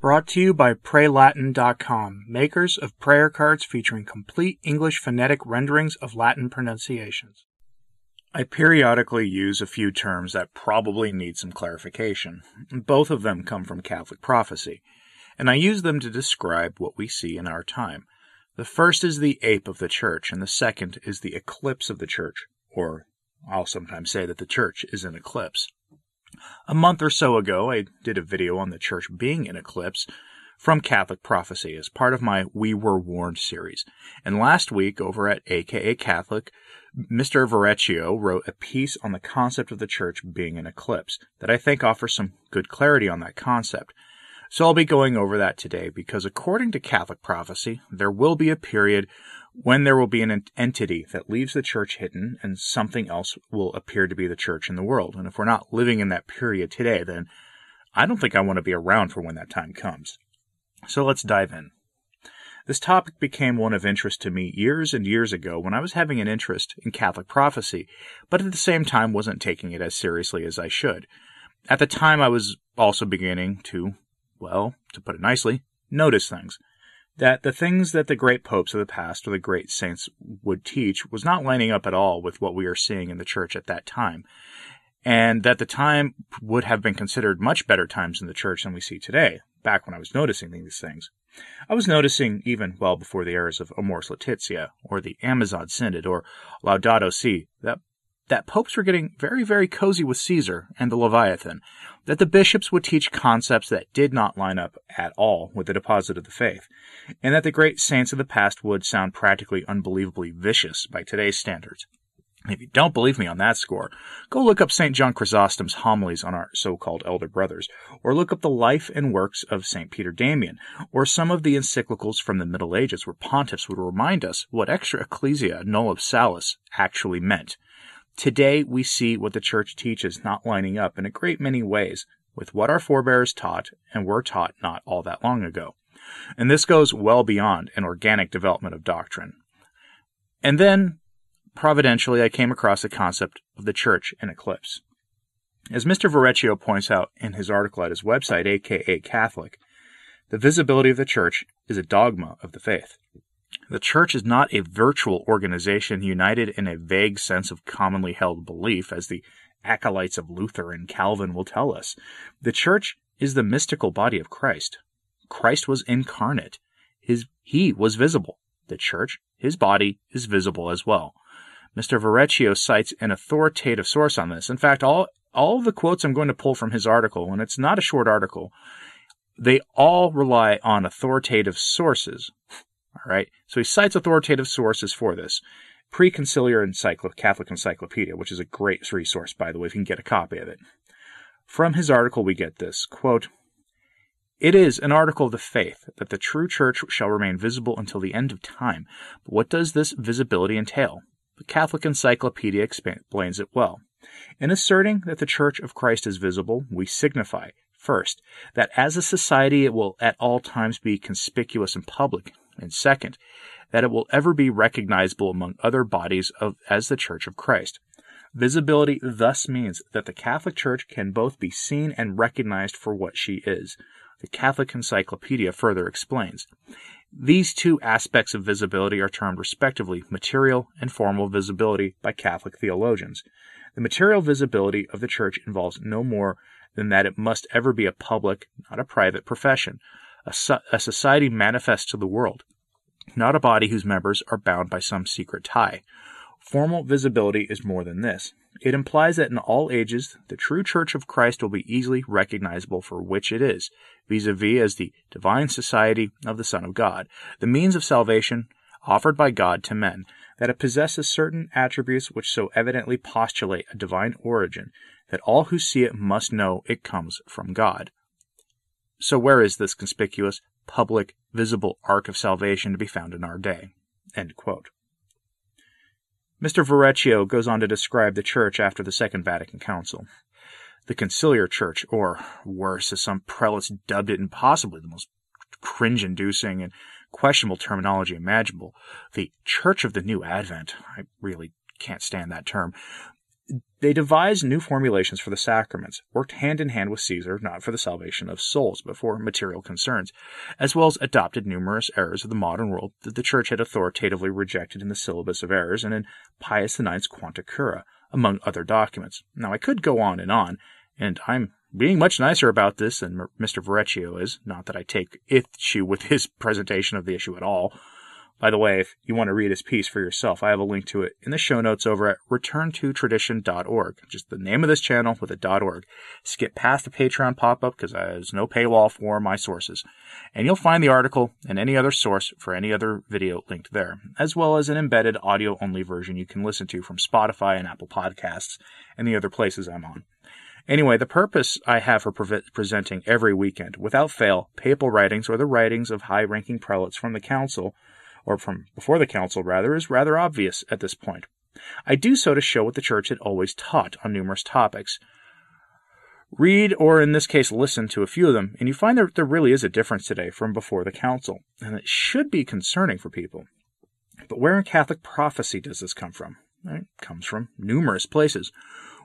Brought to you by PrayLatin.com, makers of prayer cards featuring complete English phonetic renderings of Latin pronunciations. I periodically use a few terms that probably need some clarification. Both of them come from Catholic prophecy, and I use them to describe what we see in our time. The first is the ape of the church, and the second is the eclipse of the church, or I'll sometimes say that the church is in eclipse. A month or so ago, I did a video on the church being in eclipse from Catholic Prophecy as part of my We Were Warned series. And last week, over at AKA Catholic, Mr. Verrecchio wrote a piece on the concept of the church being in eclipse that I think offers some good clarity on that concept. So I'll be going over that today because according to Catholic prophecy, there will be a period when there will be an entity that leaves the church hidden and something else will appear to be the church in the world. And if we're not living in that period today, then I don't think I want to be around for when that time comes. So let's dive in. This topic became one of interest to me years and years ago when I was having an interest in Catholic prophecy, but at the same time wasn't taking it as seriously as I should. At the time, I was also beginning to, well, to put it nicely, notice things that the things that the great popes of the past or the great saints would teach was not lining up at all with what we are seeing in the church at that time. And that the time would have been considered much better times in the church than we see today, back when I was noticing these things. I was noticing even well before the eras of Amoris Laetitia, or the Amazon Synod, or Laudato Si, that that popes were getting very, very cozy with Caesar and the Leviathan, that the bishops would teach concepts that did not line up at all with the deposit of the faith, and that the great saints of the past would sound practically unbelievably vicious by today's standards. If you don't believe me on that score, go look up St. John Chrysostom's homilies on our so called elder brothers, or look up the life and works of St. Peter Damian, or some of the encyclicals from the Middle Ages where pontiffs would remind us what extra ecclesia nullius salus actually meant. Today, we see what the church teaches not lining up in a great many ways with what our forebears taught and were taught not all that long ago. And this goes well beyond an organic development of doctrine. And then, providentially, I came across the concept of the church in eclipse. As Mr. Verrecchio points out in his article at his website, aka Catholic, the visibility of the church is a dogma of the faith. The church is not a virtual organization united in a vague sense of commonly held belief, as the acolytes of Luther and Calvin will tell us. The church is the mystical body of Christ. Christ was incarnate. His, he was visible. The church, his body, is visible as well. Mr. Verrecchio cites an authoritative source on this. In fact, all, all of the quotes I'm going to pull from his article, and it's not a short article, they all rely on authoritative sources. All right. So he cites authoritative sources for this. Preconciliar Encycl- Catholic Encyclopedia, which is a great resource, by the way, if you can get a copy of it. From his article, we get this quote, It is an article of the faith that the true church shall remain visible until the end of time. But what does this visibility entail? The Catholic Encyclopedia explains it well. In asserting that the Church of Christ is visible, we signify, first, that as a society it will at all times be conspicuous and public, and second, that it will ever be recognizable among other bodies of, as the Church of Christ. Visibility thus means that the Catholic Church can both be seen and recognized for what she is. The Catholic Encyclopedia further explains. These two aspects of visibility are termed respectively material and formal visibility by Catholic theologians. The material visibility of the Church involves no more than that it must ever be a public, not a private profession, a, a society manifest to the world, not a body whose members are bound by some secret tie. Formal visibility is more than this. It implies that in all ages, the true Church of Christ will be easily recognizable for which it is, vis a vis as the divine society of the Son of God, the means of salvation offered by God to men, that it possesses certain attributes which so evidently postulate a divine origin that all who see it must know it comes from God. So, where is this conspicuous, public, visible ark of salvation to be found in our day? Mr. Verrecchio goes on to describe the Church after the Second Vatican Council. The Conciliar Church, or worse, as some prelates dubbed it in possibly the most cringe inducing and questionable terminology imaginable, the Church of the New Advent. I really can't stand that term. They devised new formulations for the sacraments, worked hand in hand with Caesar, not for the salvation of souls, but for material concerns, as well as adopted numerous errors of the modern world that the Church had authoritatively rejected in the Syllabus of Errors and in Pius IX's Quanta Cura, among other documents. Now, I could go on and on, and I'm being much nicer about this than Mr. Verrecchio is, not that I take issue with his presentation of the issue at all. By the way, if you want to read his piece for yourself, I have a link to it in the show notes over at returntotradition.org. Just the name of this channel with a .org. Skip past the Patreon pop-up because there's no paywall for my sources. And you'll find the article and any other source for any other video linked there, as well as an embedded audio-only version you can listen to from Spotify and Apple Podcasts and the other places I'm on. Anyway, the purpose I have for pre- presenting every weekend, without fail, papal writings or the writings of high ranking prelates from the council or from before the council rather, is rather obvious at this point. I do so to show what the Church had always taught on numerous topics. Read, or in this case, listen to a few of them, and you find that there really is a difference today from before the Council, and it should be concerning for people. But where in Catholic prophecy does this come from? It comes from numerous places.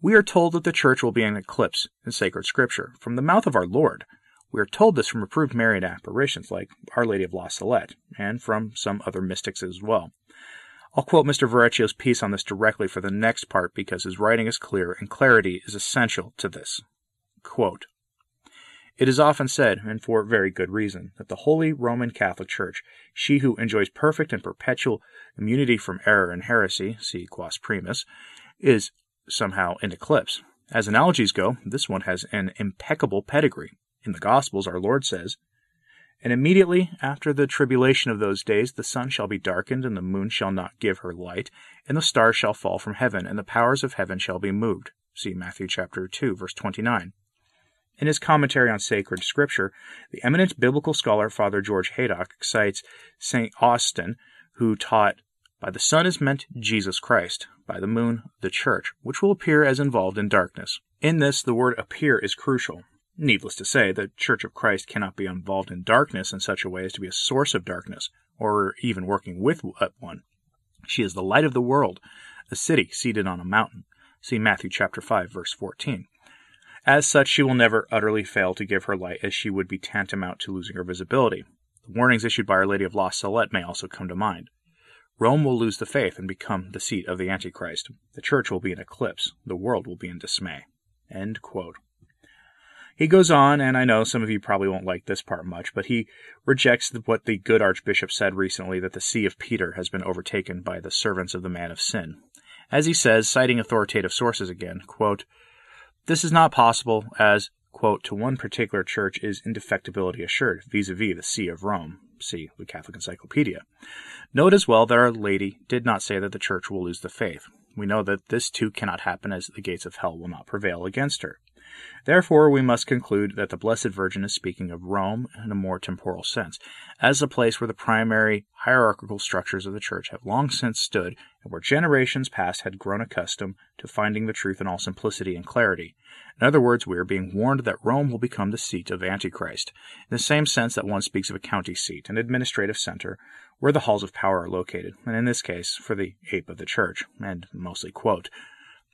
We are told that the Church will be in eclipse in sacred Scripture from the mouth of our Lord. We are told this from approved Marian apparitions like Our Lady of La Salette, and from some other mystics as well. I'll quote Mr. Verrecchio's piece on this directly for the next part because his writing is clear and clarity is essential to this. Quote, it is often said, and for very good reason, that the Holy Roman Catholic Church, she who enjoys perfect and perpetual immunity from error and heresy, see Quas Primas, is somehow in eclipse. As analogies go, this one has an impeccable pedigree. In the Gospels, our Lord says, And immediately after the tribulation of those days, the sun shall be darkened, and the moon shall not give her light, and the stars shall fall from heaven, and the powers of heaven shall be moved. See Matthew chapter 2, verse 29. In his commentary on sacred scripture, the eminent biblical scholar Father George Haydock cites St. Austin, who taught, By the sun is meant Jesus Christ, by the moon, the church, which will appear as involved in darkness. In this, the word appear is crucial. Needless to say, the Church of Christ cannot be involved in darkness in such a way as to be a source of darkness, or even working with one. She is the light of the world, a city seated on a mountain. See Matthew chapter 5 verse 14. As such, she will never utterly fail to give her light as she would be tantamount to losing her visibility. The warnings issued by Our Lady of La Salette may also come to mind. Rome will lose the faith and become the seat of the Antichrist. The church will be in eclipse. The world will be in dismay. He goes on, and I know some of you probably won't like this part much, but he rejects what the good Archbishop said recently that the See of Peter has been overtaken by the servants of the man of sin. As he says, citing authoritative sources again, quote, This is not possible as, quote, to one particular church is indefectibility assured, vis-a-vis the See of Rome. See the Catholic Encyclopedia. Note as well that Our Lady did not say that the church will lose the faith. We know that this too cannot happen as the gates of hell will not prevail against her. Therefore, we must conclude that the Blessed Virgin is speaking of Rome in a more temporal sense, as the place where the primary hierarchical structures of the Church have long since stood, and where generations past had grown accustomed to finding the truth in all simplicity and clarity. In other words, we are being warned that Rome will become the seat of Antichrist, in the same sense that one speaks of a county seat, an administrative center, where the halls of power are located, and in this case, for the ape of the Church, and mostly quote,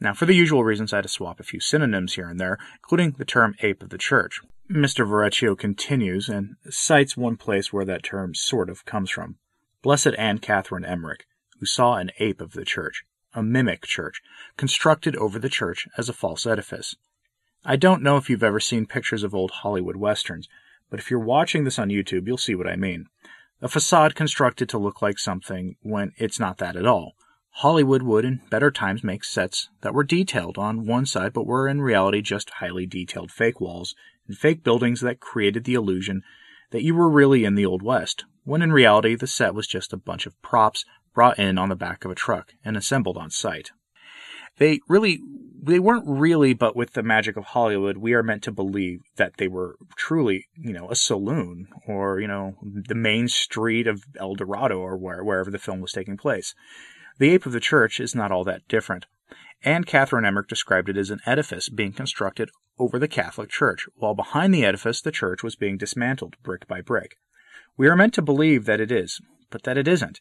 now, for the usual reasons, I had to swap a few synonyms here and there, including the term ape of the church. Mr. Verrecchio continues and cites one place where that term sort of comes from. Blessed Anne Catherine Emmerich, who saw an ape of the church, a mimic church, constructed over the church as a false edifice. I don't know if you've ever seen pictures of old Hollywood westerns, but if you're watching this on YouTube, you'll see what I mean. A facade constructed to look like something when it's not that at all. Hollywood would in better times make sets that were detailed on one side but were in reality just highly detailed fake walls and fake buildings that created the illusion that you were really in the Old West, when in reality the set was just a bunch of props brought in on the back of a truck and assembled on site. They really they weren't really, but with the magic of Hollywood, we are meant to believe that they were truly, you know, a saloon or, you know, the main street of El Dorado or where, wherever the film was taking place. The ape of the church is not all that different. Anne Catherine Emmerich described it as an edifice being constructed over the Catholic Church, while behind the edifice the church was being dismantled brick by brick. We are meant to believe that it is, but that it isn't.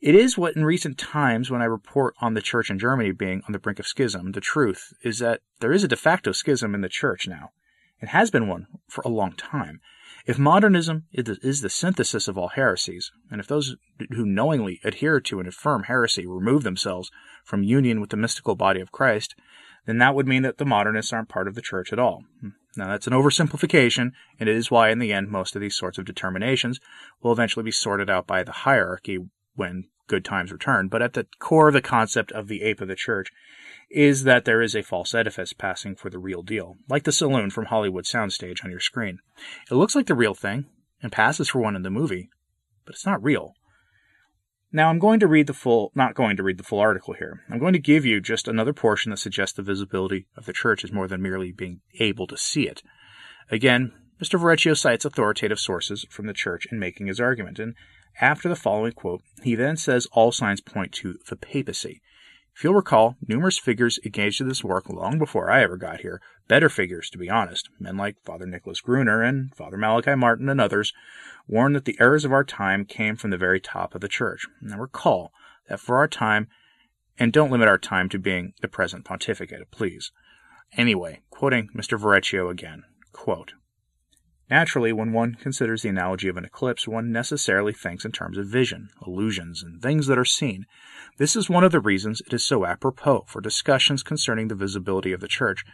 It is what in recent times, when I report on the church in Germany being on the brink of schism, the truth is that there is a de facto schism in the church now. It has been one for a long time. If modernism is the synthesis of all heresies, and if those who knowingly adhere to and affirm heresy remove themselves from union with the mystical body of Christ, then that would mean that the modernists aren't part of the church at all. Now, that's an oversimplification, and it is why, in the end, most of these sorts of determinations will eventually be sorted out by the hierarchy when good times return. But at the core of the concept of the ape of the church is that there is a false edifice passing for the real deal, like the saloon from Hollywood soundstage on your screen. It looks like the real thing and passes for one in the movie, but it's not real. Now I'm going to read the full, not going to read the full article here. I'm going to give you just another portion that suggests the visibility of the church is more than merely being able to see it. Again, Mr. Verrecchio cites authoritative sources from the church in making his argument, and after the following quote, he then says all signs point to the papacy. If you'll recall, numerous figures engaged in this work long before I ever got here, better figures to be honest, men like Father Nicholas Gruner and Father Malachi Martin and others, warned that the errors of our time came from the very top of the church. Now recall that for our time, and don't limit our time to being the present pontificate, please. Anyway, quoting Mr. Verrecchio again, quote, Naturally, when one considers the analogy of an eclipse, one necessarily thinks in terms of vision, illusions, and things that are seen. This is one of the reasons it is so apropos for discussions concerning the visibility of the church.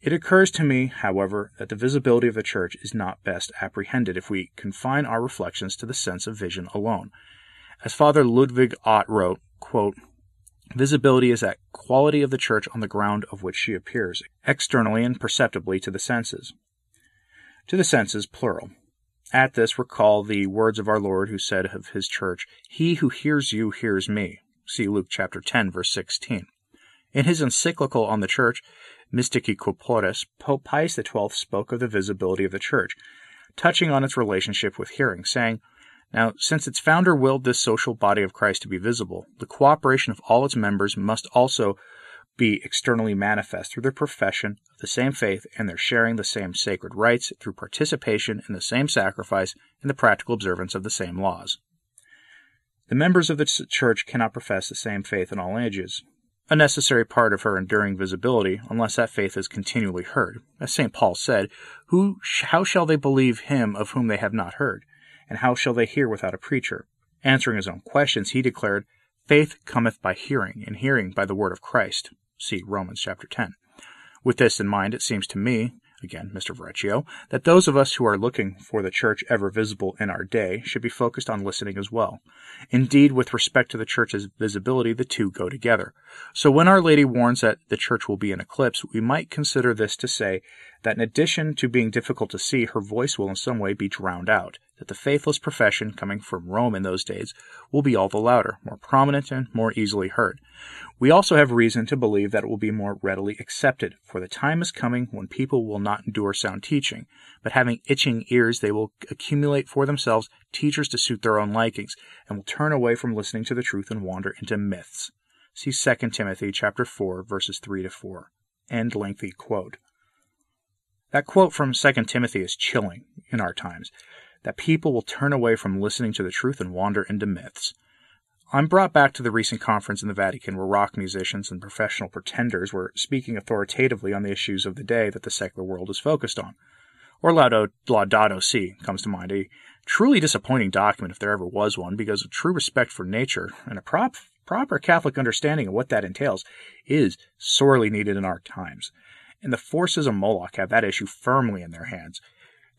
It occurs to me, however, that the visibility of the church is not best apprehended if we confine our reflections to the sense of vision alone. As Father Ludwig Ott wrote, quote, Visibility is that quality of the church on the ground of which she appears, externally and perceptibly to the senses to the senses, plural. At this, recall the words of our Lord who said of his church, He who hears you hears me. See Luke chapter 10, verse 16. In his encyclical on the church, Mystici Corporis, Pope Pius XII spoke of the visibility of the church, touching on its relationship with hearing, saying, Now, since its founder willed this social body of Christ to be visible, the cooperation of all its members must also be externally manifest through their profession of the same faith and their sharing the same sacred rites through participation in the same sacrifice and the practical observance of the same laws. The members of the church cannot profess the same faith in all ages, a necessary part of her enduring visibility unless that faith is continually heard. As St. Paul said, Who, How shall they believe him of whom they have not heard? And how shall they hear without a preacher? Answering his own questions, he declared, Faith cometh by hearing, and hearing by the word of Christ. See Romans chapter 10. With this in mind, it seems to me, again, Mr. Verrecchio, that those of us who are looking for the church ever visible in our day should be focused on listening as well. Indeed, with respect to the church's visibility, the two go together. So when Our Lady warns that the church will be in eclipse, we might consider this to say that in addition to being difficult to see, her voice will in some way be drowned out, that the faithless profession coming from Rome in those days will be all the louder, more prominent, and more easily heard. We also have reason to believe that it will be more readily accepted, for the time is coming when people will not endure sound teaching, but having itching ears they will accumulate for themselves teachers to suit their own likings, and will turn away from listening to the truth and wander into myths. See 2 Timothy chapter 4 verses 3 to 4. End lengthy quote. That quote from 2 Timothy is chilling in our times, that people will turn away from listening to the truth and wander into myths. I'm brought back to the recent conference in the Vatican where rock musicians and professional pretenders were speaking authoritatively on the issues of the day that the secular world is focused on. Or Laudato, Laudato Si comes to mind, a truly disappointing document if there ever was one, because a true respect for nature and a prop, proper Catholic understanding of what that entails is sorely needed in our times. And the forces of Moloch have that issue firmly in their hands.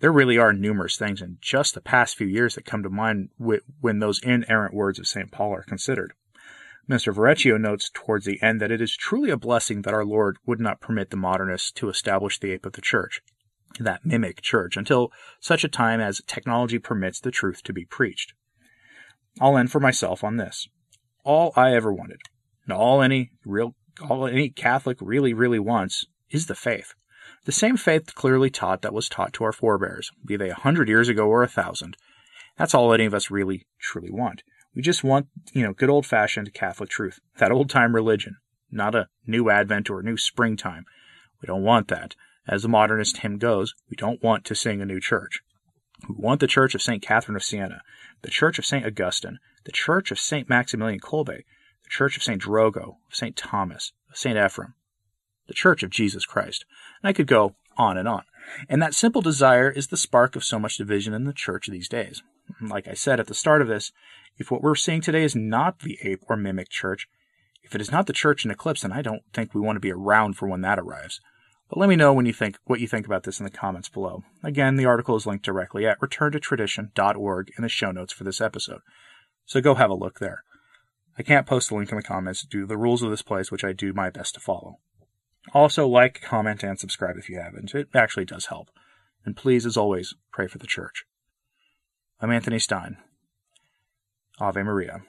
There really are numerous things in just the past few years that come to mind when those inerrant words of St. Paul are considered. Mr. Verrecchio notes towards the end that it is truly a blessing that our Lord would not permit the modernists to establish the ape of the church, that mimic church, until such a time as technology permits the truth to be preached. I'll end for myself on this. All I ever wanted, and all any real all any Catholic really, really wants, is the faith. The same faith clearly taught that was taught to our forebears, be they a hundred years ago or a thousand. That's all any of us really, truly want. We just want, you know, good old fashioned Catholic truth, that old time religion, not a new Advent or a new springtime. We don't want that. As the modernist hymn goes, we don't want to sing a new church. We want the Church of St. Catherine of Siena, the Church of St. Augustine, the Church of St. Maximilian Kolbe, the Church of St. Drogo, of St. Thomas, of St. Ephrem, the Church of Jesus Christ. And I could go on and on. And that simple desire is the spark of so much division in the church these days. Like I said at the start of this, if what we're seeing today is not the ape or mimic church, if it is not the church in eclipse, then I don't think we want to be around for when that arrives. But let me know when you think what you think about this in the comments below. Again, the article is linked directly at returntotradition.org in the show notes for this episode. So go have a look there. I can't post the link in the comments due to the rules of this place, which I do my best to follow. Also, like, comment, and subscribe if you haven't. It actually does help. And please, as always, pray for the church. I'm Anthony Stine. Ave Maria.